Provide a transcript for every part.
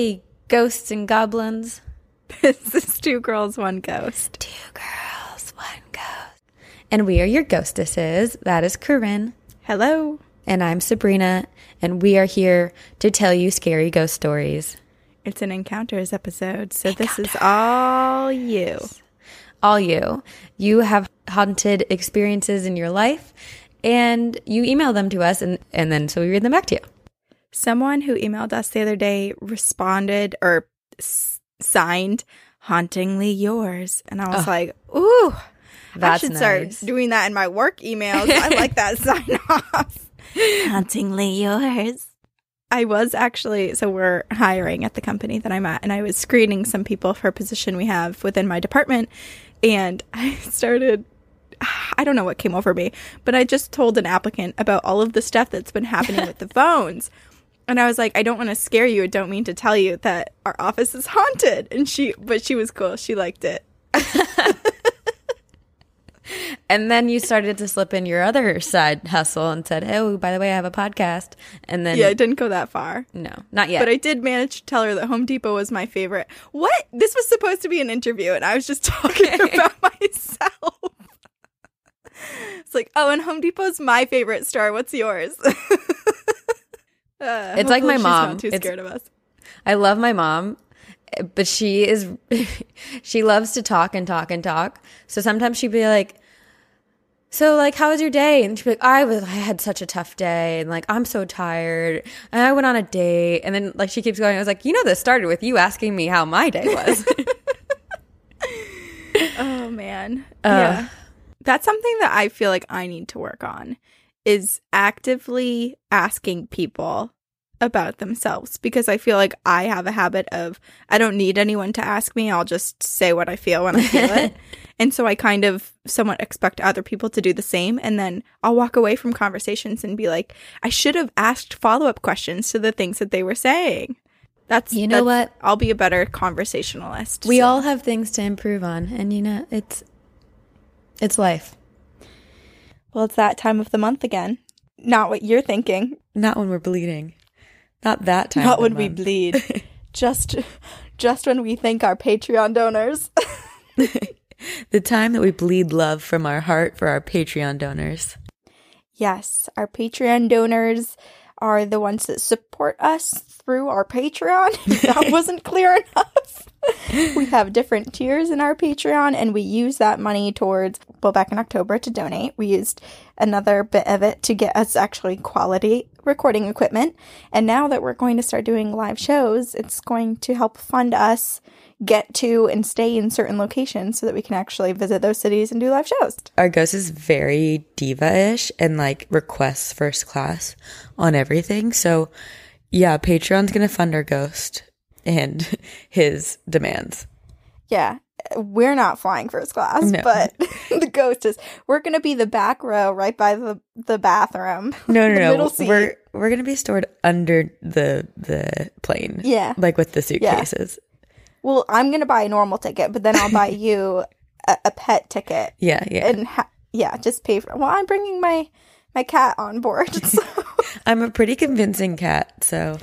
Hey ghosts and goblins. This is Two Girls, One Ghost. Two girls, one ghost. And we are your ghostesses. That is Corinne. Hello. And I'm Sabrina. And we are here to tell you scary ghost stories. It's an encounters episode, so this is all you. All you. You have haunted experiences in your life, and you email them to us, and, and then so we read them back to you. Someone who emailed us the other day responded or s- signed "Hauntingly Yours," and I was like, "Ooh, I should nice. start doing that in my work emails." I like that sign off. Hauntingly Yours. I was actually so we're hiring at the company that I'm at, and I was screening some people for a position we have within my department, and I started. I don't know what came over me, but I just told an applicant about all of the stuff that's been happening with the phones. And I was like, I don't want to scare you. I don't mean to tell you that our office is haunted. And she, but she was cool. She liked it. And then you started to slip in your other side hustle and said, Oh, by the way, I have a podcast. And then, Yeah, I didn't go that far. no, not yet. But I did manage to tell her that Home Depot was my favorite. What? This was supposed to be an interview, and I was just talking about myself. It's like, oh, and Home Depot's my favorite store. What's yours? Uh, It's like my mom. Too It's- scared of us. I love my mom, but she is she loves to talk and talk and talk. So sometimes she'd be like, "So like, how was your day?" And she'd be like, "I was I had such a tough day, and like I'm so tired, and I went on a date." And then like she keeps going. I was like, "You know, this started with you asking me how my day was." Oh man. Uh. yeah. That's something that I feel like I need to work on is actively asking people about themselves because I feel like I have a habit of I don't need anyone to ask me. I'll just say what I feel when I feel it. And so I kind of somewhat expect other people to do the same and then I'll walk away from conversations and be like I should have asked follow-up questions to the things that they were saying. That's You know that's- what? I'll be a better conversationalist. we so. all have things to improve on, and you know, it's it's life. Well, it's that time of the month again. Not what you're thinking. Not when we're bleeding. Not that time. Not when we bleed. just just when we thank our Patreon donors. The time that we bleed love from our heart for our Patreon donors. yes, our Patreon donors are the ones that support us through our Patreon. If that wasn't clear enough. We have different tiers in our Patreon and we use that money towards well back in October to donate. We used another bit of it to get us actually quality recording equipment. And now that we're going to start doing live shows, it's going to help fund us get to and stay in certain locations so that we can actually visit those cities and do live shows. Our ghost is very diva-ish and like requests first class on everything. So yeah, Patreon's gonna fund our ghost and his demands. Yeah. We're not flying first class, No. but the ghost is. We're going to be the back row right by the, the bathroom. No, no, no. seat. We're we're gonna be stored under the the plane. Yeah. Like with the suitcases. Well, I'm going to buy a normal ticket, but then I'll buy you a, a pet ticket. Yeah, yeah. And ha- yeah, just pay for Well, I'm bringing my my cat on board. So I'm a pretty convincing cat, so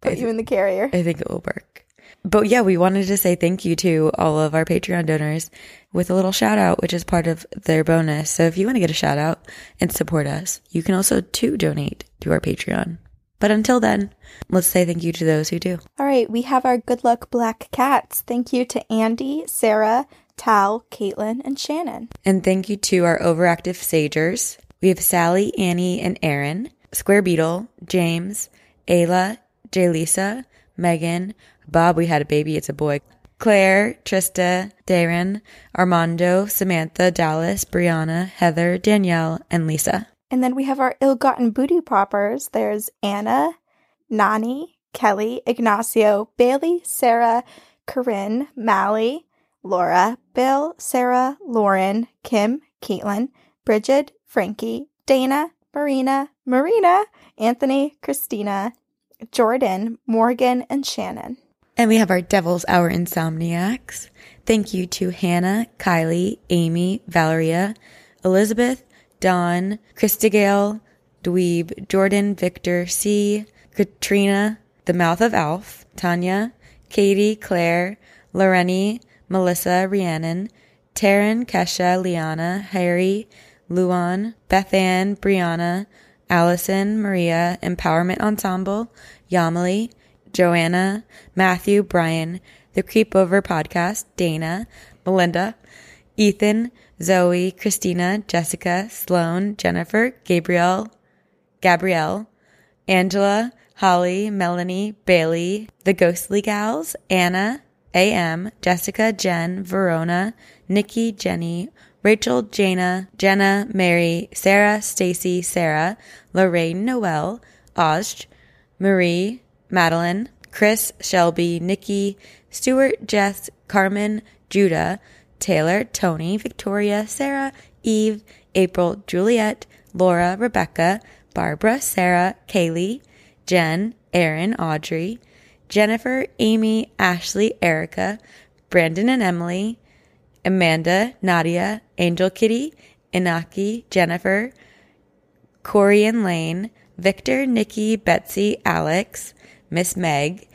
put you in the carrier. I think it will work. But yeah, we wanted to say thank you to all of our Patreon donors with a little shout out, which is part of their bonus. So if you want to get a shout out and support us, you can also too donate to our Patreon. But until then, let's say thank you to those who do. All right, we have our good luck black cats. Thank you to Andy, Sarah, Tal, Caitlin, and Shannon. And thank you to our overactive sagers. We have Sally, Annie, and Aaron, Square Beetle, James, Ayla, Jaylisa, Megan, Bob, we had a baby, it's a boy, Claire, Trista, Darren, Armando, Samantha, Dallas, Brianna, Heather, Danielle, and Lisa. And then we have our ill-gotten booty poppers. There's Anna, Nani, Kelly, Ignacio, Bailey, Sarah, Corinne, Mally, Laura, Bill, Sarah, Lauren, Kim, Caitlin, Bridget, Frankie, Dana, Marina, Marina, Anthony, Christina, Jordan, Morgan, and Shannon. And we have our Devil's Hour Insomniacs. Thank you to Hannah, Kylie, Amy, Valeria, Elizabeth, Dawn, Christigale, Dweeb, Jordan, Victor, C, Katrina, The Mouth of Alf, Tanya, Katie, Claire, Loreni, Melissa, Rhiannon, Taryn, Kesha, Liana, Harry, Luan, Bethann, Brianna, Allison, Maria, Empowerment Ensemble, Yamali, Joanna, Matthew, Brian, The Creep Over Podcast, Dana, Melinda, Ethan, Zoe, Christina, Jessica, Sloan, Jennifer, Gabriel, Gabrielle, Angela, Holly, Melanie, Bailey, The Ghostly Gals, Anna, AM, Jessica, Jen, Verona, Nikki, Jenny, Rachel, Jana, Jenna, Mary, Sarah, Stacy, Sarah, Lorraine, Noel, Ozj, Marie, Madeline, Chris, Shelby, Nikki, Stuart, Jess, Carmen, Judah, Taylor, Tony, Victoria, Sarah, Eve, April, Juliet, Laura, Rebecca, Barbara, Sarah, Kaylee, Jen, Erin, Audrey, Jennifer, Amy, Ashley, Erica, Brandon and Emily, Amanda, Nadia, Angel Kitty, Inaki, Jennifer, Corey and Lane, Victor, Nikki, Betsy, Alex, Miss Meg,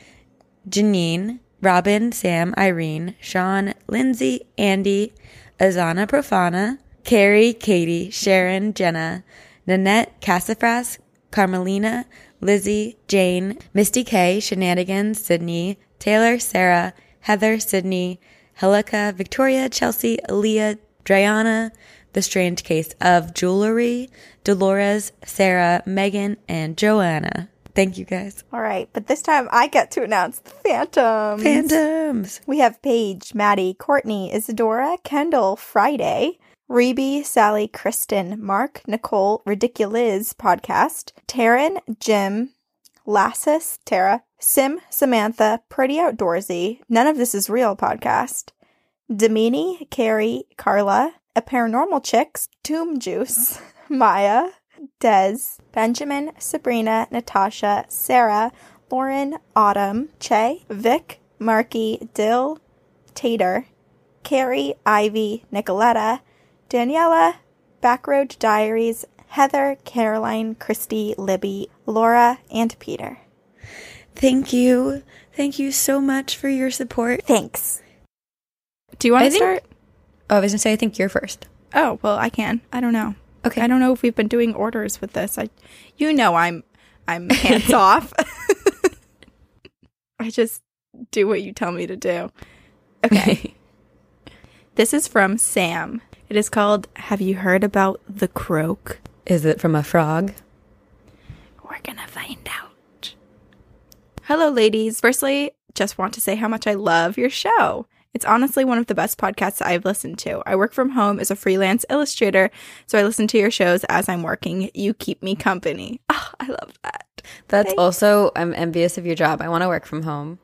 Janine, Robin, Sam, Irene, Sean, Lindsay, Andy, Azana Profana, Carrie, Katie, Sharon, Jenna, Nanette, Cassafras, Carmelina, Lizzie, Jane, Misty K, Shenanigans, Sydney, Taylor, Sarah, Heather, Sydney, Helica, Victoria, Chelsea, Aaliyah, Driana, The Strange Case of Jewelry, Dolores, Sarah, Megan, and Joanna. Thank you guys. All right, but this time I get to announce the Phantoms. Phantoms. We have Paige, Maddie, Courtney, Isadora, Kendall, Friday, Rebe, Sally, Kristen, Mark, Nicole, Ridiculous podcast, Taryn, Jim, Lassus, Tara, Sim, Samantha, Pretty Outdoorsy, None of This Is Real podcast, Damini, Carrie, Carla, A Paranormal Chicks, Tomb Juice, Maya, Des, Benjamin, Sabrina, Natasha, Sarah, Lauren, Autumn, Che, Vic, Marky, Dill, Tater, Carrie, Ivy, Nicoletta, Daniela, Backroad Diaries, Heather, Caroline, Christy, Libby, Laura, and Peter. Thank you. Thank you so much for your support. Thanks. Do you want I to think- start? Oh, I was gonna say I think you're first. Oh, well, I can. I don't know. Okay. I don't know if we've been doing orders with this. I you know I'm I'm hands off. I just do what you tell me to do. Okay. this is from Sam. It is called Have you heard about the croak? Is it from a frog? We're gonna find out. Hello, ladies. Firstly, just want to say how much I love your show. It's honestly one of the best podcasts I've listened to. I work from home as a freelance illustrator, so I listen to your shows as I'm working. You keep me company. Oh, I love that. That's Thanks. also I'm envious of your job. I want to work from home.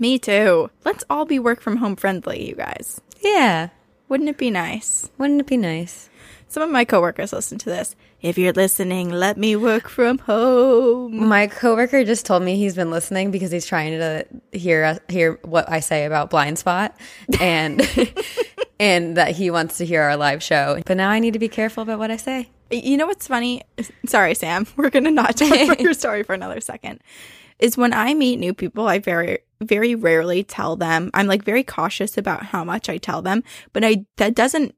Me too. Let's all be work from home friendly, you guys. Yeah. Wouldn't it be nice? Wouldn't it be nice? Some of my coworkers listen to this. If you're listening, let me work from home. My coworker just told me he's been listening because he's trying to hear hear what I say about Blind Spot and and that he wants to hear our live show. But now I need to be careful about what I say. You know what's funny? Sorry, Sam. We're gonna not talk about your story for another second. Is when I meet new people, I very, very rarely tell them. I'm like very cautious about how much I tell them, but I that doesn't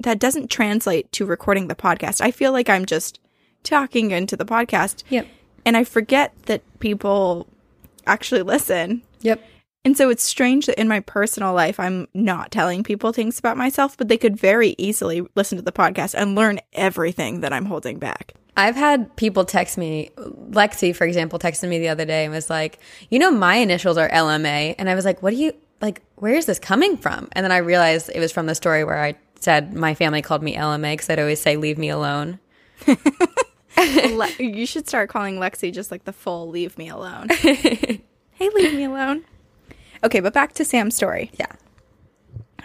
that doesn't translate to recording the podcast. I feel like I'm just talking into the podcast, Yep. and I forget that people actually listen. Yep. And so it's strange that in my personal life, I'm not telling people things about myself, but they could very easily listen to the podcast and learn everything that I'm holding back. I've had people text me. Lexi, for example, texted me the other day and was like, "You know, my initials are LMA," and I was like, "What do you like? Where is this coming from?" And then I realized it was from the story where I said my family called me LMA because I'd always say, "Leave me alone." Le- you should start calling Lexi just like the full leave me alone. hey, leave me alone. Okay, but back to Sam's story. Yeah.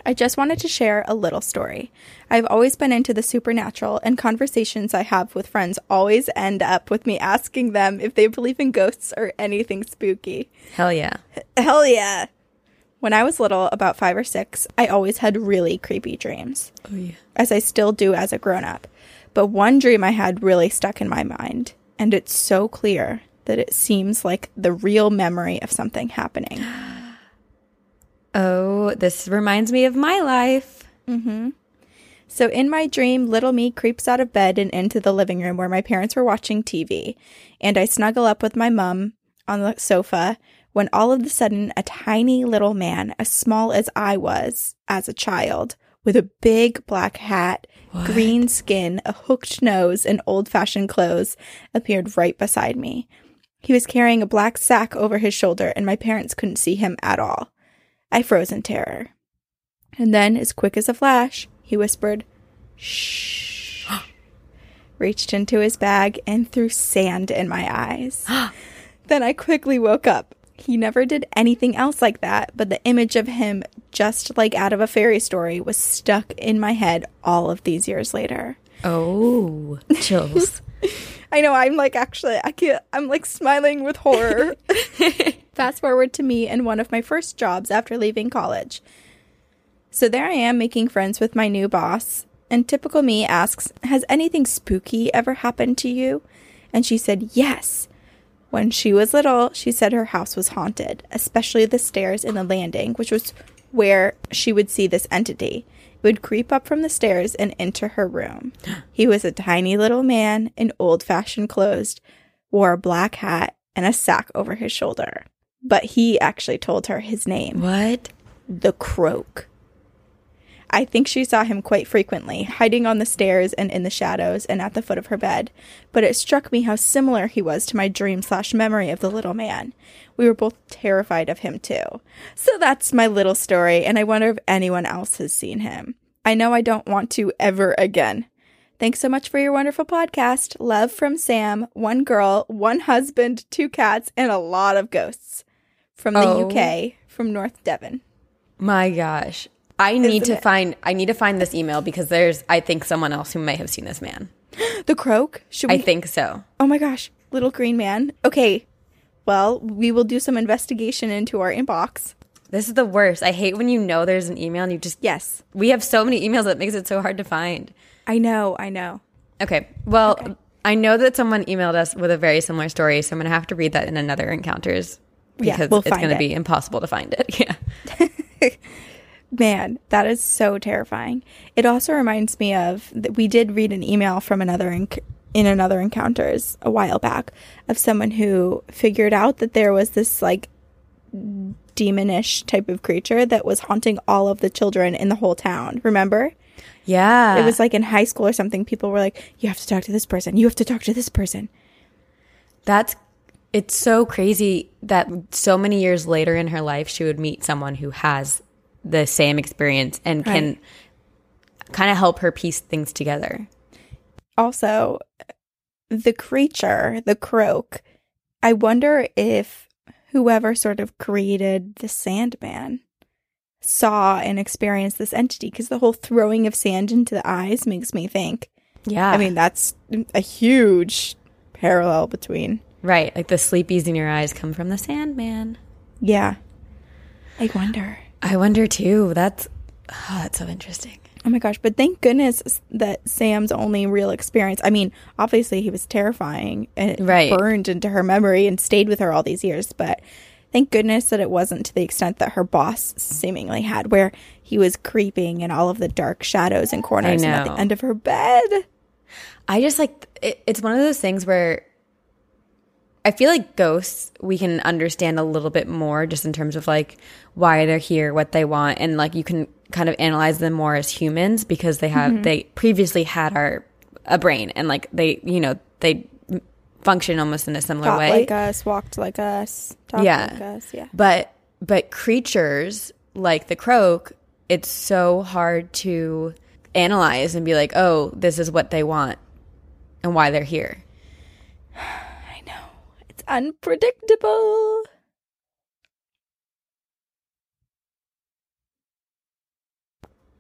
I just wanted to share a little story. I've always been into the supernatural, and conversations I have with friends always end up with me asking them if they believe in ghosts or anything spooky. Hell yeah. Hell yeah. When I was little, about five or six, I always had really creepy dreams, Oh yeah. as I still do as a grown up. But one dream I had really stuck in my mind, and it's so clear that it seems like the real memory of something happening. Oh, this reminds me of my life. Mm-hmm. So in my dream, little me creeps out of bed and into the living room where my parents were watching TV, and I snuggle up with my mum on the sofa when all of a sudden a tiny little man, as small as I was as a child, with a big black hat, green skin, a hooked nose, and old-fashioned clothes, appeared right beside me. He was carrying a black sack over his shoulder, and my parents couldn't see him at all. I froze in terror. And then, as quick as a flash, he whispered, Shh. reached into his bag and threw sand in my eyes. then I quickly woke up. He never did anything else like that, but the image of him, just like out of a fairy story, was stuck in my head all of these years later. Oh, chills. I know, I'm like, actually, I can't, I'm like smiling with horror. Fast forward to me and one of my first jobs after leaving college. So there I am making friends with my new boss, and typical me asks, Has anything spooky ever happened to you? And she said, Yes. When she was little, she said her house was haunted, especially the stairs in the landing, which was where she would see this entity. It would creep up from the stairs and into her room. He was a tiny little man in old fashioned clothes, wore a black hat and a sack over his shoulder. But he actually told her his name what? the croak. I think she saw him quite frequently, hiding on the stairs and in the shadows and at the foot of her bed. But it struck me how similar he was to my dream slash memory of the little man. We were both terrified of him too. So that's my little story, and I wonder if anyone else has seen him. I know I don't want to ever again. Thanks so much for your wonderful podcast. Love from Sam, one girl, one husband, two cats, and a lot of ghosts. From the Oh. UK, from North Devon. My gosh. I need to it? find I need to find this email because there's I think someone else who may have seen this man. The croak? Should we I think so. Oh my gosh, little green man. Okay. Well, we will do some investigation into our inbox. This is the worst. I hate when you know there's an email and you just Yes. we have so many emails that makes it so hard to find. I know, I know. Okay. Well, I know that someone emailed us with a very similar story, so I'm going to have to read that in another encounters Yeah, because we'll it's going to it. be impossible to find it. Yeah. Man, that is so terrifying. It also reminds me of that we did read an email from another enc- in another encounters a while back of someone who figured out that there was this like demonish type of creature that was haunting all of the children in the whole town. Remember? Yeah. It was like in high school or something. People were like, "You have to talk to this person. You have to talk to this person." That's it's so crazy that so many years later in her life she would meet someone who has the same experience and can Right. kind of help her piece things together. also the creature, the croak, I wonder if whoever sort of created the Sandman saw and experienced this entity because the whole throwing of sand into the eyes makes me think. Yeah. I mean, that's a huge parallel between. right, like the sleepies in your eyes come from the Sandman. Yeah. I wonder. I wonder too. That's oh, that's so interesting. Oh my gosh, but thank goodness that Sam's only real experience. I mean, obviously he was terrifying and it Right. burned into her memory and stayed with her all these years, but thank goodness that it wasn't to the extent that her boss seemingly had where he was creeping in all of the dark shadows and corners and at the end of her bed. I just like it, it's one of those things where I feel like ghosts we can understand a little bit more just in terms of like why they're here, what they want, and like you can kind of analyze them more as humans because they have mm-hmm. they previously had our a brain and like they you know they function almost in a similar Thought way. like us, walked like us, talked Yeah. like us. Yeah. But but creatures like the croak, it's so hard to analyze and be like, "Oh, this is what they want and why they're here." I know. It's unpredictable.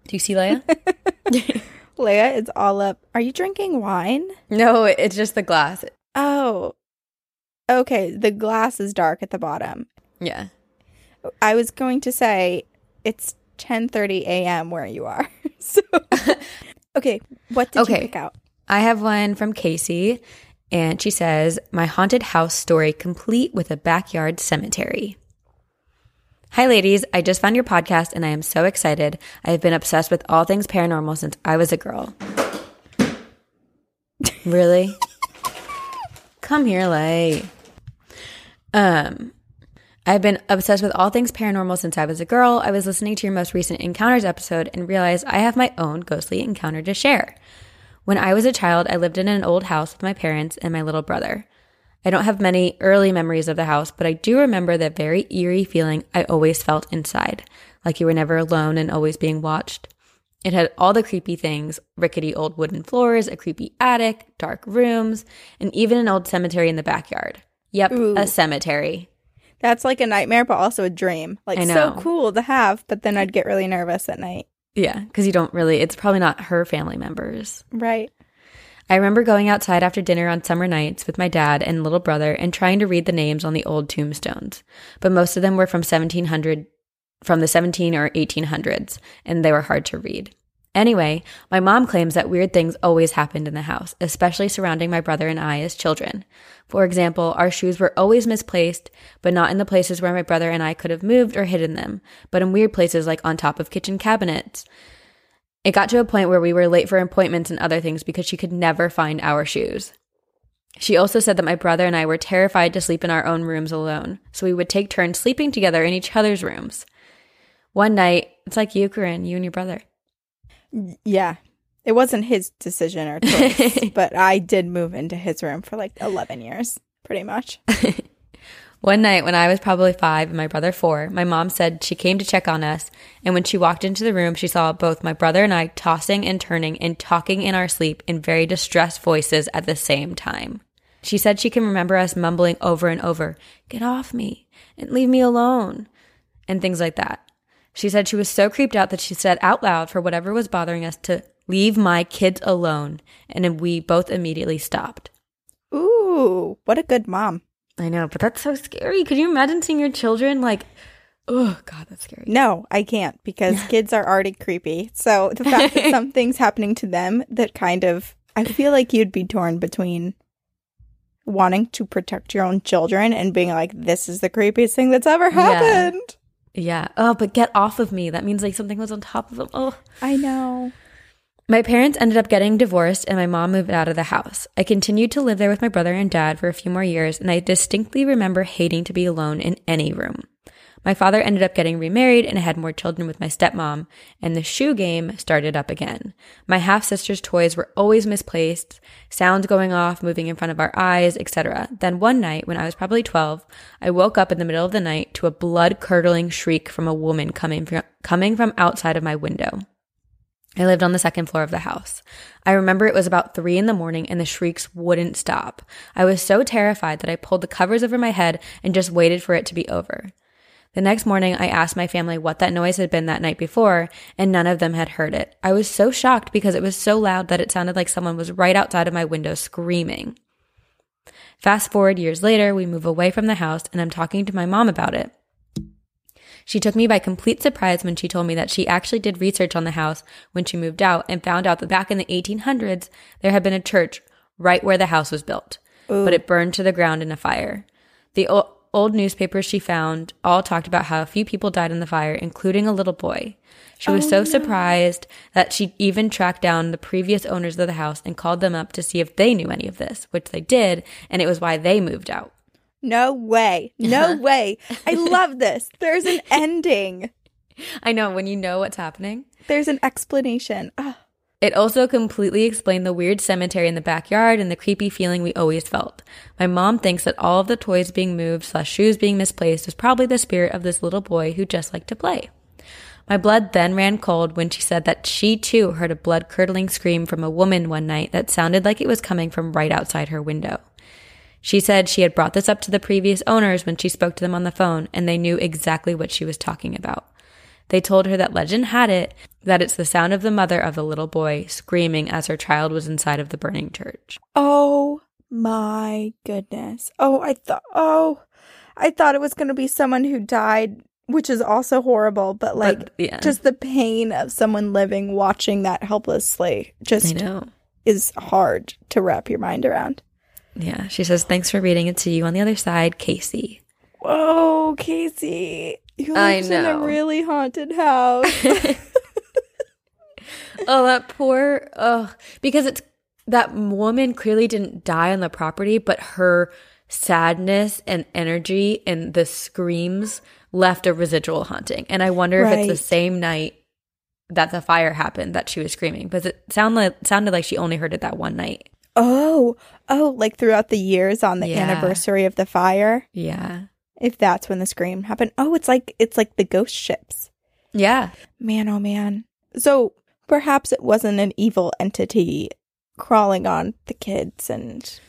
Do you see Leia? Leia is all up. Are you drinking wine? no, it's just the glass. Oh. Okay, the glass is dark at the bottom. Yeah. I was going to say it's 10:30 a.m. where you are. so Okay, what did you Okay. pick out? I have one from Casey And she says, My haunted house story complete with a backyard cemetery. Hi, ladies. I just found your podcast and I am so excited. I have been obsessed with all things paranormal since I was a girl. really? Come here, Lay. Um, I've been obsessed with all things paranormal since I was a girl. I was listening to your most recent encounters episode and realized I have my own ghostly encounter to share. When I was a child, I lived in an old house with my parents and my little brother. I don't have many early memories of the house, but I do remember that very eerie feeling I always felt inside, like you were never alone and always being watched. It had all the creepy things rickety old wooden floors, a creepy attic, dark rooms, and even an old cemetery in the backyard. Yep, Ooh. a cemetery. That's like a nightmare, but also a dream. Like so cool to have, but then I'd get really nervous at night. Yeah, because you don't really, it's probably not her family members. Right. I remember going outside after dinner on summer nights with my dad and little brother and trying to read the names on the old tombstones. But most of them were from 1700 from the 17 or 1800s and they were hard to read. Anyway, my mom claims that weird things always happened in the house, especially surrounding my brother and I as children. For example, our shoes were always misplaced, but not in the places where my brother and I could have moved or hidden them, but in weird places like on top of kitchen cabinets. It got to a point where we were late for appointments and other things because she could never find our shoes. She also said that my brother and I were terrified to sleep in our own rooms alone, so we would take turns sleeping together in each other's rooms. One night, it's like you, Corinne, you and your brother. Yeah. It wasn't his decision or choice, but I did move into his room for like 11 years, pretty much. One night when I was probably five and my brother four, my mom said she came to check on us. And when she walked into the room, she saw both my brother and I tossing and turning and talking in our sleep in very distressed voices at the same time. She said she can remember us mumbling over and over, Get off me and leave me alone, and things like that. She said she was so creeped out that she said out loud for whatever was bothering us to leave my kids alone. And then we both immediately stopped. Ooh, what a good mom. I know, but that's so scary. Could you imagine seeing your children like, oh God, that's scary. No, I can't because kids are already creepy. So the fact that something's happening to them that kind of, I feel like you'd be torn between wanting to protect your own children and being like, this is the creepiest thing that's ever happened. Yeah. Oh, but get off of me. That means like something was on top of them. Oh. I know. My parents ended up getting divorced and my mom moved out of the house. I continued to live there with my brother and dad for a few more years, and I distinctly remember hating to be alone in any room. My father ended up getting remarried and I had more children with my stepmom, and the shoe game started up again. My half sister's toys were always misplaced, sounds going off, moving in front of our eyes, etc. Then one night, when I was probably 12, I woke up in the middle of the night to a blood curdling shriek from a woman coming from, coming from outside of my window. I lived on the second floor of the house. I remember it was about three in the morning and the shrieks wouldn't stop. I was so terrified that I pulled the covers over my head and just waited for it to be over. The next morning, I asked my family what that noise had been that night before, and none of them had heard it. I was so shocked because it was so loud that it sounded like someone was right outside of my window screaming. Fast forward years later, we move away from the house, and I'm talking to my mom about it. She took me by complete surprise when she told me that she actually did research on the house when she moved out and found out that back in the 1800s, there had been a church right where the house was built, but it burned to the ground in a fire. The o- old newspapers she found all talked about how a few people died in the fire, including a little boy. She was so surprised that she even tracked down the previous owners of the house and called them up to see if they knew any of this, which they did, and it was why they moved out. No way. No way. I love this. There's an ending. I know when you know what's happening. There's an explanation. Ah, It also completely explained the weird cemetery in the backyard and the creepy feeling we always felt. My mom thinks that all of the toys being moved slash shoes being misplaced was probably the spirit of this little boy who just liked to play. My blood then ran cold when she said that she too heard a blood curdling scream from a woman one night that sounded like it was coming from right outside her window. She said she had brought this up to the previous owners when she spoke to them on the phone and they knew exactly what she was talking about. They told her that legend had it that it's the sound of the mother of the little boy screaming as her child was inside of the burning church. Oh my goodness. Oh, I thought, oh, I thought it was going to be someone who died, which is also horrible, but like But, yeah. just the pain of someone living watching that helplessly just is hard to wrap your mind around. Yeah, she says, thanks for reading it to you on the other side, Casey. Whoa, Casey. You I lived in a really haunted house. Oh, that poor, oh, because it's that woman clearly didn't die on the property, but her sadness and energy and the screams left a residual haunting. And I wonder if it's the same night that the fire happened that she was screaming, because it sounded like, sounded like she only heard it that one night. oh, oh, like throughout the years on the Yeah. anniversary of the fire. Yeah. If that's when the scream happened. Oh, it's like it's like the ghost ships. Yeah. Man, oh man. So perhaps it wasn't an evil entity crawling on the kids and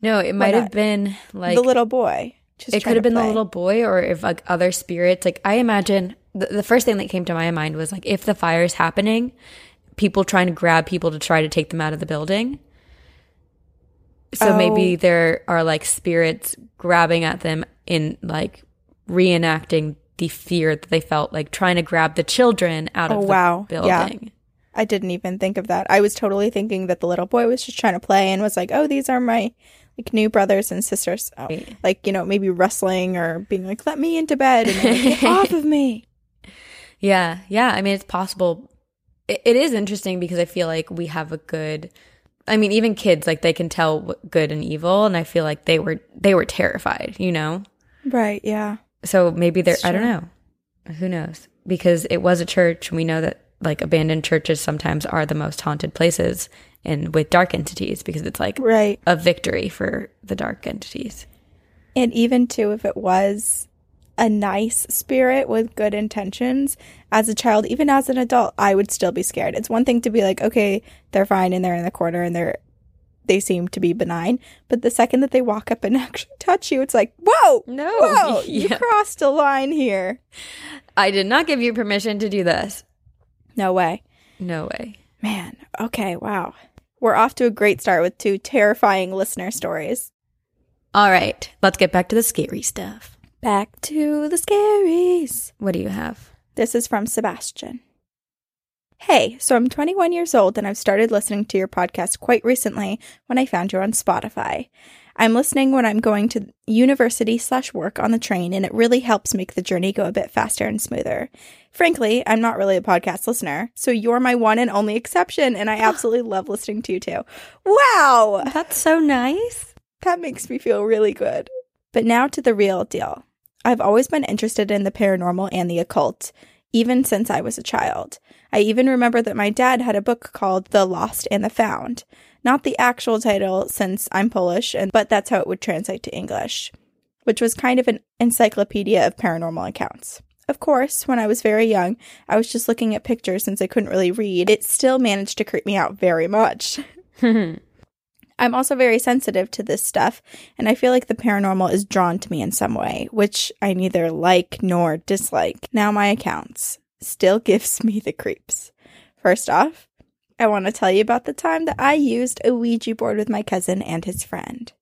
No, it might have been like the little boy. It could have been the little boy or if like other spirits like i imagine the, the first thing that came to my mind was like if the fire is happening people trying to grab people to try to take them out of the building so Oh. maybe there are like spirits grabbing at them in like reenacting the fear that they felt like trying to grab the children out Oh, of the wow. Yeah. building I didn't even think of that. I was totally thinking that the little boy was just trying to play and was like, "Oh, these are my like new brothers and sisters." Oh, Right. like you know, maybe wrestling or being like, "Let me into bed," and like, get off of me. Yeah, yeah. I mean, it's possible. It, it is interesting because I feel like we have a good. I mean, even kids like they can tell good and evil, and I feel like they were they were terrified. You know, Right? Yeah. so maybe they're. I don't know. Who knows? Because it was a church, we know that like abandoned churches sometimes are the most haunted places, and with dark entities because it's like Right. a victory for the dark entities. And even too, if it was a nice spirit with good intentions, as a child, even as an adult, I would still be scared. It's one thing to be like, okay, they're fine and they're in the corner and they're they seem to be benign, but the second that they walk up and actually touch you, it's like, whoa, No. whoa, you crossed a line here. I did not give you permission to do this. No way. No way. Man, okay, wow. We're off to a great start with two terrifying listener stories. All right, let's get back to the scary stuff. Back to the scaries. What do you have? This is from Sebastian. Hey, so I'm 21 years old and I've started listening to your podcast quite recently when I found you on Spotify. I'm listening when I'm going to university slash work on the train and it really helps make the journey go a bit faster and smoother. Frankly, I'm not really a podcast listener, so you're my one and only exception and I absolutely love listening to you too. Wow! That's so nice. That makes me feel really good. But now to the real deal. I've always been interested in the paranormal and the occult, even since I was a child. I even remember that my dad had a book called The Lost and the Found. Not the actual title, since I'm Polish, and but that's how it would translate to English, which was kind of an encyclopedia of paranormal accounts. Of course, when I was very young, I was just looking at pictures since I couldn't really read. It still managed to creep me out very much. I'm also very sensitive to this stuff, and I feel like the paranormal is drawn to me in some way, which I neither like nor dislike. Now, my accounts still gives me the creeps. First off, I want to tell you about the time that I used a Ouija board with my cousin and his friend.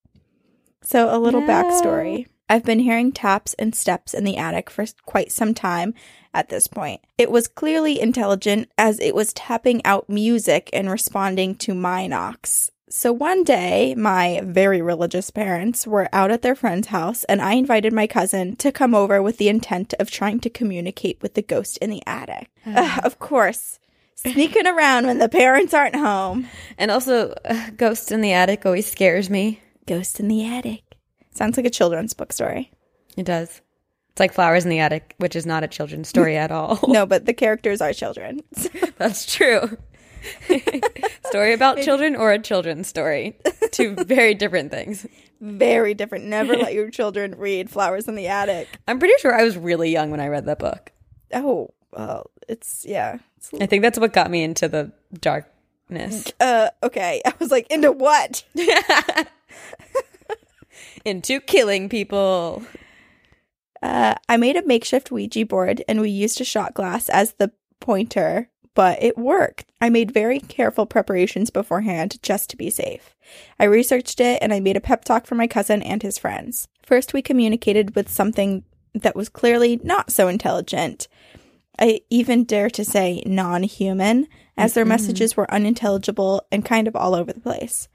So, a little No. backstory. I've been hearing taps and steps in the attic for quite some time at this point. It was clearly intelligent as it was tapping out music and responding to my knocks. So one day, my very religious parents were out at their friend's house, and I invited my cousin to come over with the intent of trying to communicate with the ghost in the attic. Ugh, of course, sneaking around when the parents aren't home. And also, uh, Ghost in the Attic always scares me. Ghost in the attic. Sounds like a children's book story. It does. It's like Flowers in the Attic, which is not a children's story at all. No, but the characters are children. That's true. story about children or a children's story. Two very different things. Very different. Never let your children read Flowers in the Attic. I'm pretty sure I was really young when I read that book. Oh, well, it's, yeah. It's, I think that's what got me into the darkness. uh, okay. I was like, into what? into killing people. Uh, I made a makeshift Ouija board and we used a shot glass as the pointer, but it worked. I made very careful preparations beforehand just to be safe. I researched it and I made a pep talk for my cousin and his friends. First, we communicated with something that was clearly not so intelligent. I even dare to say non human, as their mm-hmm. messages were unintelligible and kind of all over the place.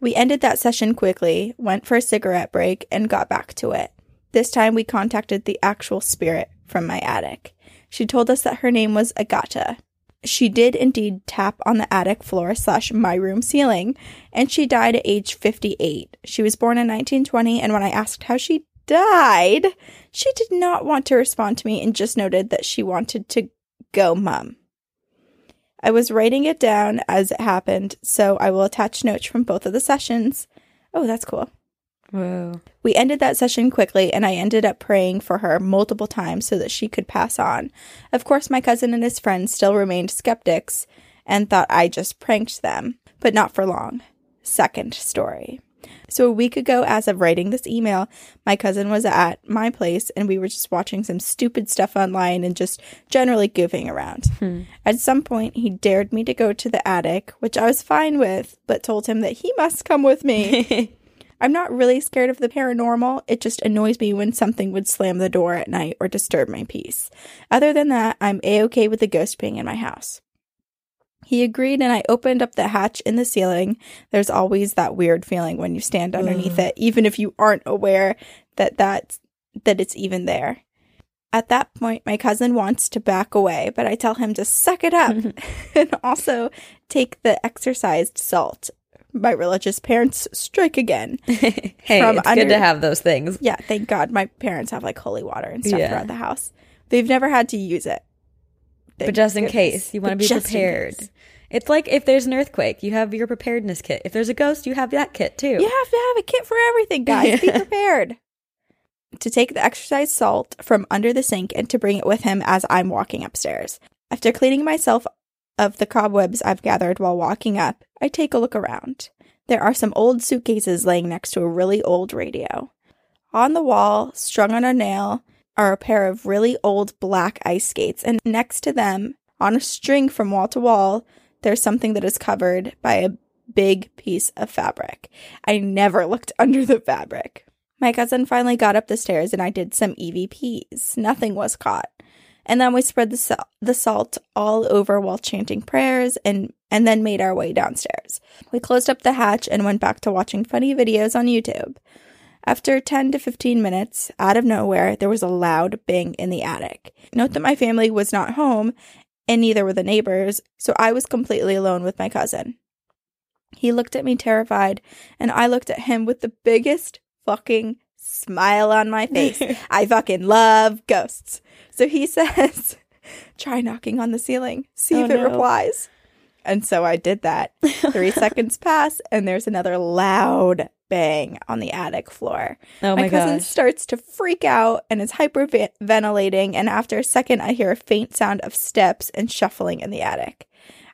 We ended that session quickly, went for a cigarette break, and got back to it. This time we contacted the actual spirit from my attic. She told us that her name was Agata. She did indeed tap on the attic floor slash my room ceiling, and she died at age 58. She was born in 1920, and when I asked how she died, she did not want to respond to me and just noted that she wanted to go, Mum. I was writing it down as it happened, so I will attach notes from both of the sessions. Oh, that's cool. Whoa. We ended that session quickly, and I ended up praying for her multiple times so that she could pass on. Of course, my cousin and his friends still remained skeptics and thought I just pranked them, but not for long. Second story. So, a week ago, as of writing this email, my cousin was at my place and we were just watching some stupid stuff online and just generally goofing around. Hmm. At some point, he dared me to go to the attic, which I was fine with, but told him that he must come with me. I'm not really scared of the paranormal. It just annoys me when something would slam the door at night or disturb my peace. Other than that, I'm a okay with the ghost being in my house. He agreed, and I opened up the hatch in the ceiling. There's always that weird feeling when you stand underneath it, even if you aren't aware that that's, that it's even there. At that point, my cousin wants to back away, but I tell him to suck it up and also take the exorcised salt. My religious parents strike again. Hey, it's under- good to have those things. Yeah, thank God my parents have like holy water and stuff Yeah. throughout the house. They've never had to use it. But Thank just in case, you want to be prepared. It's like if there's an earthquake, you have your preparedness kit. If there's a ghost, you have that kit too. You have to have a kit for everything, guys. Be prepared. To take the exorcise salt from under the sink and to bring it with him as I'm walking upstairs. After cleaning myself of the cobwebs I've gathered while walking up, I take a look around. There are some old suitcases laying next to a really old radio. On the wall, strung on a nail, are a pair of really old black ice skates, and next to them, on a string from wall to wall, there's something that is covered by a big piece of fabric. I never looked under the fabric. My cousin finally got up the stairs and I did some EVPs. Nothing was caught. And then we spread the, sal- the salt all over while chanting prayers and, and then made our way downstairs. We closed up the hatch and went back to watching funny videos on YouTube. After 10 to 15 minutes, out of nowhere, there was a loud bang in the attic. Note that my family was not home and neither were the neighbors, so I was completely alone with my cousin. He looked at me terrified, and I looked at him with the biggest fucking smile on my face. I fucking love ghosts. So he says, try knocking on the ceiling, see Oh, if it no. replies. And so I did that. Three seconds pass, and there's another loud bang on the attic floor. Oh my, my cousin gosh. starts to freak out and is hyperventilating. And after a second, I hear a faint sound of steps and shuffling in the attic.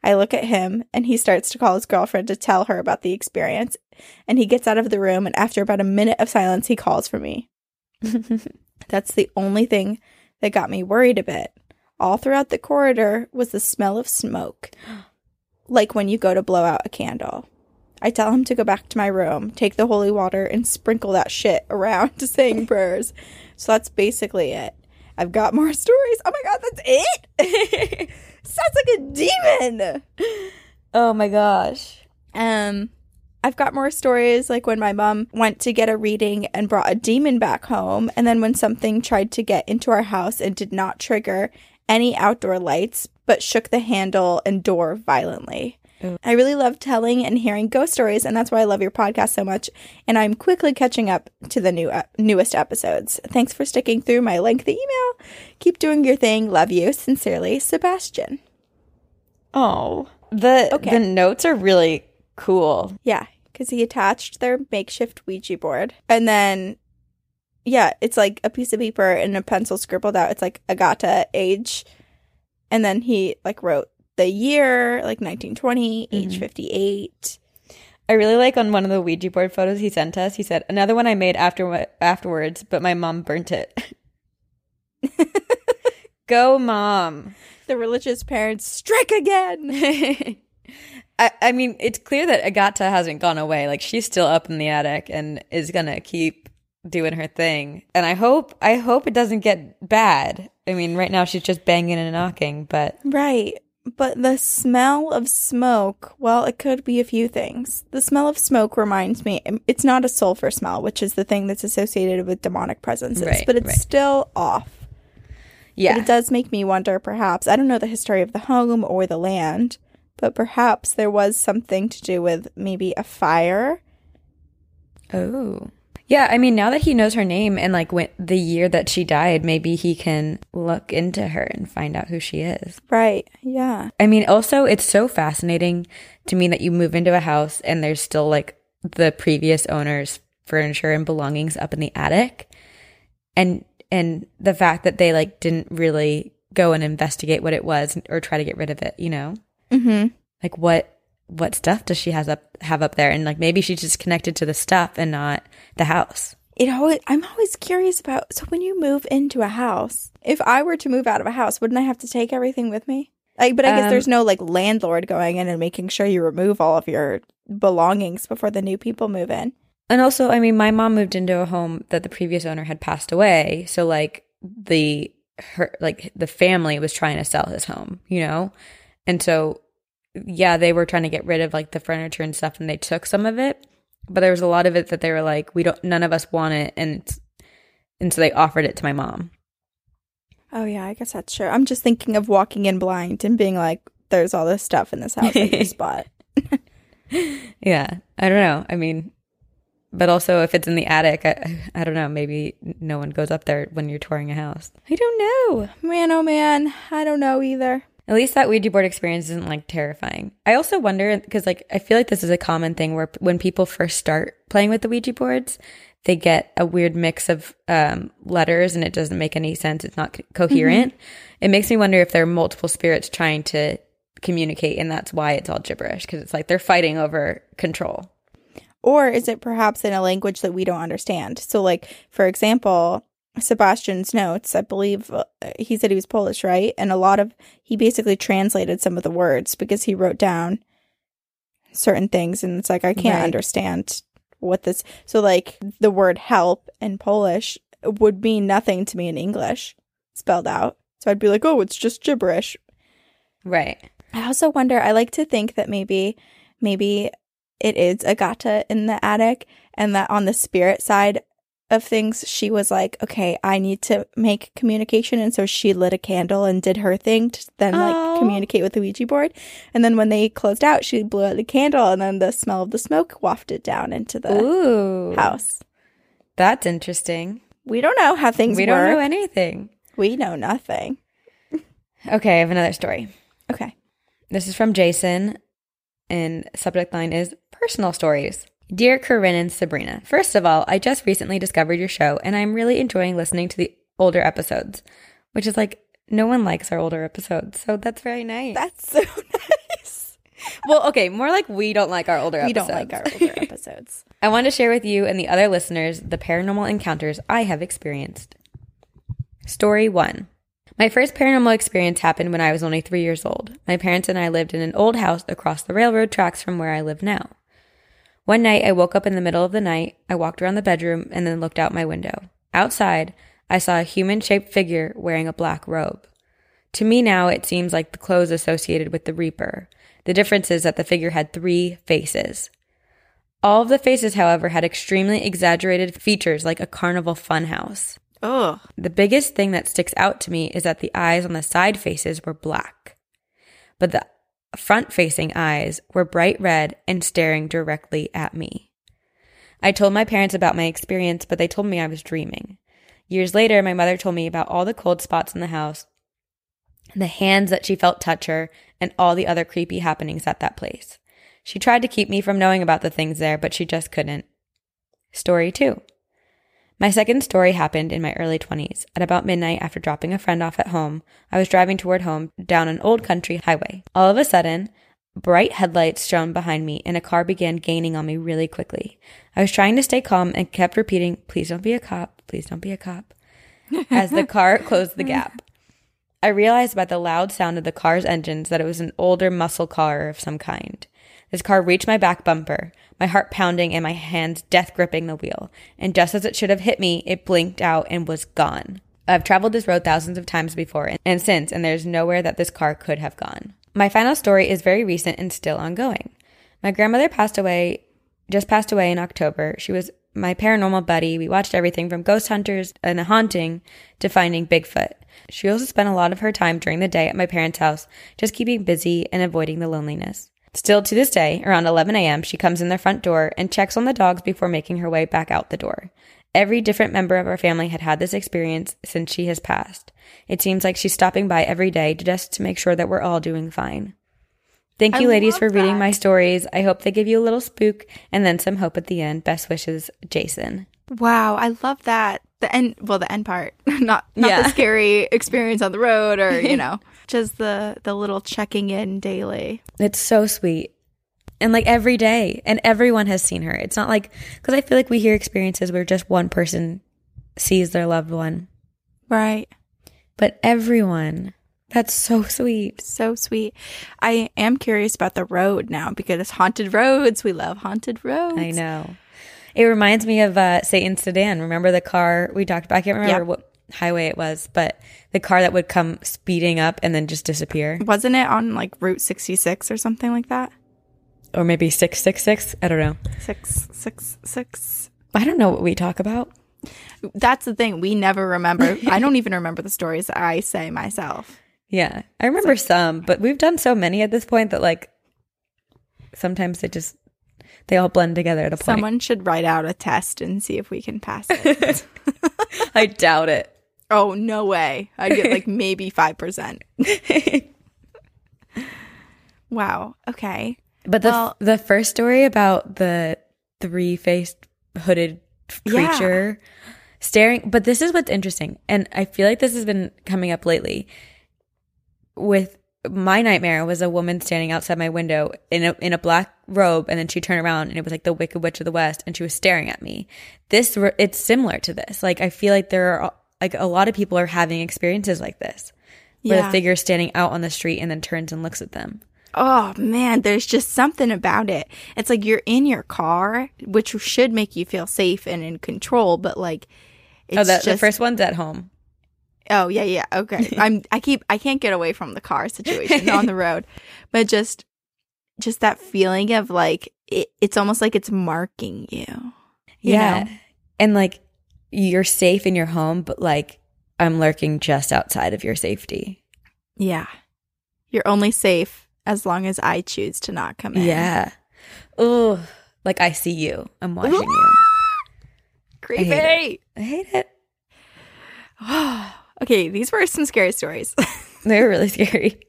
I look at him and he starts to call his girlfriend to tell her about the experience. And he gets out of the room. And after about a minute of silence, he calls for me. That's the only thing that got me worried a bit. All throughout the corridor was the smell of smoke, like when you go to blow out a candle. I tell him to go back to my room, take the holy water, and sprinkle that shit around to saying prayers. So that's basically it. I've got more stories. Oh my god, that's it? Sounds like a demon. oh my gosh. Um, I've got more stories like when my mom went to get a reading and brought a demon back home, and then when something tried to get into our house and did not trigger any outdoor lights, but shook the handle and door violently. I really love telling and hearing ghost stories, and that's why I love your podcast so much. And I'm quickly catching up to the new uh, newest episodes. Thanks for sticking through my lengthy email. Keep doing your thing. Love you sincerely, Sebastian. Oh. The Okay. the notes are really cool. Yeah, because he attached their makeshift Ouija board. And then, yeah, it's like a piece of paper and a pencil scribbled out. It's like Agata age. And then he like wrote the year, like 1920, mm-hmm. age 58. I really like on one of the Ouija board photos he sent us. He said another one I made after afterwards, but my mom burnt it. Go, mom. The religious parents strike again. I, I mean, it's clear that Agata hasn't gone away. Like she's still up in the attic and is gonna keep doing her thing. And I hope, I hope it doesn't get bad. I mean, right now she's just banging and knocking, but right. But the smell of smoke, well, it could be a few things. The smell of smoke reminds me, it's not a sulfur smell, which is the thing that's associated with demonic presences, Right, but it's right. still off. Yeah. But it does make me wonder, perhaps, I don't know the history of the home or the land, but perhaps there was something to do with maybe a fire. Oh. Yeah, I mean, now that he knows her name and like when the year that she died, maybe he can look into her and find out who she is. Right. Yeah. I mean, also, it's so fascinating to me that you move into a house and there's still like the previous owner's furniture and belongings up in the attic. And and the fact that they like didn't really go and investigate what it was or try to get rid of it, you know? Mm-hmm. Like what what stuff does she has up have up there? And like maybe she's just connected to the stuff and not the house. It always, I'm always curious about. So when you move into a house, if I were to move out of a house, wouldn't I have to take everything with me? Like, but I guess Um, there's no like landlord going in and making sure you remove all of your belongings before the new people move in. And also, I mean, my mom moved into a home that the previous owner had passed away. So like the her like the family was trying to sell his home, you know? And so yeah, they were trying to get rid of like the furniture and stuff and they took some of it. But there was a lot of it that they were like, we don't none of us want it and and so they offered it to my mom. Oh yeah, I guess that's true. I'm just thinking of walking in blind and being like, "There's all this stuff in this house that just bought." Yeah. I don't know. I mean, but also if it's in the attic, I, I don't know, maybe no one goes up there when you're touring a house. I don't know. Man, oh man, I don't know either. At least that Ouija board experience isn't like terrifying. I also wonder because like I feel like this is a common thing where when people first start playing with the Ouija boards, they get a weird mix of um, letters and it doesn't make any sense. It's not co- coherent. It makes me wonder if there are multiple spirits trying to communicate and that's why it's all gibberish because it's like they're fighting over control. Or is it perhaps in a language that we don't understand? So, like, for example, Sebastian's notes, I believe uh, he said he was Polish, right? And a lot of, he basically translated some of the words because he wrote down certain things. And it's like, I can't Right. understand what this, so like the word help in Polish would mean nothing to me in English spelled out. So I'd be like, oh, it's just gibberish. Right. I also wonder, I like to think that maybe, maybe it is Agata in the attic and that on the spirit side of things, she was like, okay, I need to make communication. And so she lit a candle and did her thing to then like communicate with the Ouija board. And then when they closed out, she blew out the candle and then the smell of the smoke wafted down into the Ooh. house. That's interesting. We don't know how things we work. don't know anything. we know nothing. Okay, I have another story. Okay. This is from Jason, and subject line is personal stories. Dear Corinne and Sabrina, first of all, I just recently discovered your show, and I'm really enjoying listening to the older episodes, which is like no one likes our older episodes, so that's very nice. That's so nice. well, okay, more like we don't like our older We episodes. don't like our older episodes. I want to share with you and the other listeners the paranormal encounters I have experienced. Story one. My first paranormal experience happened when I was only three years old. My parents and I lived in an old house across the railroad tracks from where I live now. One night, I woke up in the middle of the night. I walked around the bedroom and then looked out my window. Outside, I saw a human shaped figure wearing a black robe. To me now, it seems like the clothes associated with the Reaper. The difference is that the figure had three faces. All of the faces, however, had extremely exaggerated features like a carnival funhouse. Oh. The biggest thing that sticks out to me is that the eyes on the side faces were black, but the front facing eyes were bright red and staring directly at me. I told my parents about my experience, but they told me I was dreaming. Years later, my mother told me about all the cold spots in the house, the hands that she felt touch her, and all the other creepy happenings at that place. She tried to keep me from knowing about the things there, but she just couldn't. Story two. My second story happened in my early 20s. At about midnight, after dropping a friend off at home, I was driving toward home down an old country highway. All of a sudden, bright headlights shone behind me and a car began gaining on me really quickly. I was trying to stay calm and kept repeating, Please don't be a cop, please don't be a cop, as the car closed the gap. I realized by the loud sound of the car's engines that it was an older muscle car of some kind. This car reached my back bumper, my heart pounding and my hands death gripping the wheel. And just as it should have hit me, it blinked out and was gone. I've traveled this road thousands of times before and, since, and there's nowhere that this car could have gone. My final story is very recent and still ongoing. My grandmother passed away, just passed away in October. She was my paranormal buddy. We watched everything from ghost hunters and a haunting to finding Bigfoot. She also spent a lot of her time during the day at my parents' house, just keeping busy and avoiding the loneliness. Still to this day, around 11 a.m., she comes in the front door and checks on the dogs before making her way back out the door. Every different member of our family had had this experience since she has passed. It seems like she's stopping by every day just to make sure that we're all doing fine. Thank you, I ladies, for reading my stories. I hope they give you a little spook and then some hope at the end. Best wishes, Jason. Wow, I love that. The end, well, the end part, not not Yeah. the scary experience on the road, or you know, just the the little checking in daily. It's so sweet. And like every day, and everyone has seen her. It's not like, because I feel like we hear experiences where just one person sees their loved one, Right. but everyone. That's so sweet. So sweet. I am curious about the road now because haunted roads. We love haunted roads. I know. It reminds me of uh, Satan's sedan. Remember the car we talked about? I can't remember Yeah. what highway it was, but the car that would come speeding up and then just disappear. Wasn't it on like Route 66 or something like that? Or maybe 666. I don't know. Six, six, six. I don't know what we talk about. That's the thing. We never remember. I don't even remember the stories I say myself. Yeah. I remember some, but we've done so many at this point that like sometimes they just they all blend together at a point. Someone should write out a test and see if we can pass it. I doubt it. oh, no way. I'd get like maybe 5%. Wow. Okay. But the Well- the first story about the three faced hooded Yeah. creature staring, but this is what's interesting, and I feel like this has been coming up lately. With my nightmare was a woman standing outside my window in a in a black robe, and then she turned around and it was like the Wicked Witch of the West, and she was staring at me. This it's similar to this. Like I feel like there are like a lot of people are having experiences like this, where Yeah. the figure is standing out on the street and then turns and looks at them. Oh man, there's just something about it. It's like you're in your car, which should make you feel safe and in control, but like oh, it's oh, the, the first one's at home. Oh yeah, yeah. Okay. I'm I keep I can't get away from the car situation on the road. But just just that feeling of like it, it's almost like it's marking you. you yeah. know? And like you're safe in your home, but like I'm lurking just outside of your safety. Yeah. You're only safe as long as I choose to not come in. Yeah. Oh, like I see you. I'm watching you. Creepy. hate I hate it. okay, these were some scary stories. They're really scary.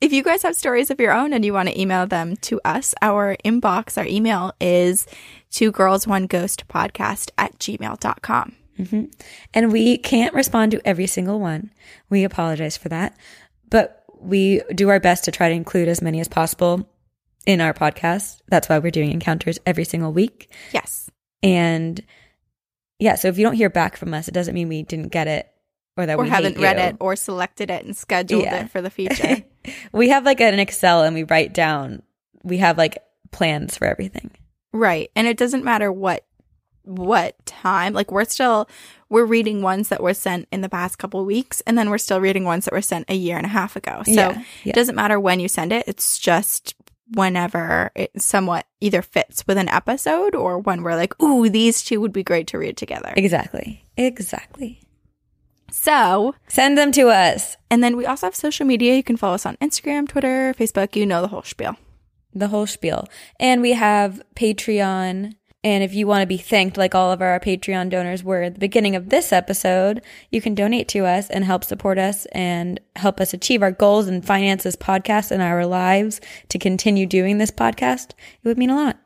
if you guys have stories of your own and you want to email them to us, our inbox, our email is two girls, one ghost podcast at gmail.com. Mm-hmm. And we can't respond to every single one. We apologize for that. But we do our best to try to include as many as possible in our podcast. That's why we're doing encounters every single week. Yes. And yeah, so if you don't hear back from us, it doesn't mean we didn't get it or that Or we haven't read you. it or selected it and scheduled Yeah. it for the future. we have like an Excel and we write down, we have like plans for everything. right. And it doesn't matter what what time. Like we're still we're reading ones that were sent in the past couple of weeks and then we're still reading ones that were sent a year and a half ago. So Yeah, yeah. it doesn't matter when you send it. It's just whenever it somewhat either fits with an episode or when we're like, ooh, these two would be great to read together. Exactly. Exactly. So Send them to us. And then we also have social media. You can follow us on Instagram, Twitter, Facebook. You know the whole spiel. The whole spiel. And we have Patreon. And if you want to be thanked like all of our Patreon donors were at the beginning of this episode, you can donate to us and help support us and help us achieve our goals and finance this podcast and our lives to continue doing this podcast. It would mean a lot.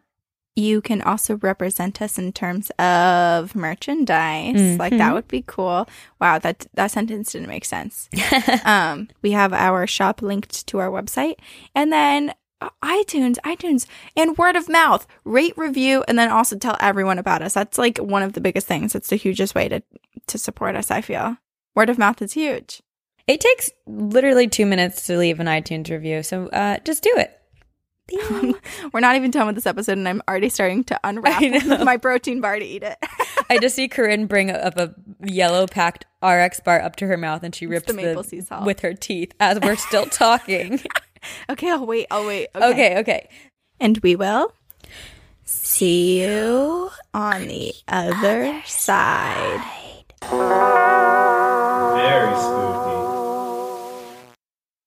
You can also represent us in terms of merchandise. Like that would be cool. Wow, that that sentence didn't make sense. um, we have our shop linked to our website, and then uh, iTunes, iTunes, and word of mouth. Rate, review, and then also tell everyone about us. That's like one of the biggest things. It's the hugest way to to support us. I feel word of mouth is huge. It takes literally two minutes to leave an iTunes review. So uh, just do it. We're not even done with this episode, and I'm already starting to unwrap my protein bar to eat it. I just see Corinne bring up a yellow packed RX bar up to her mouth and she rips the maple sea salt. with her teeth as we're still talking. Okay, I'll wait. I'll wait. Okay, okay. And we will see you on the other side. Very spooky.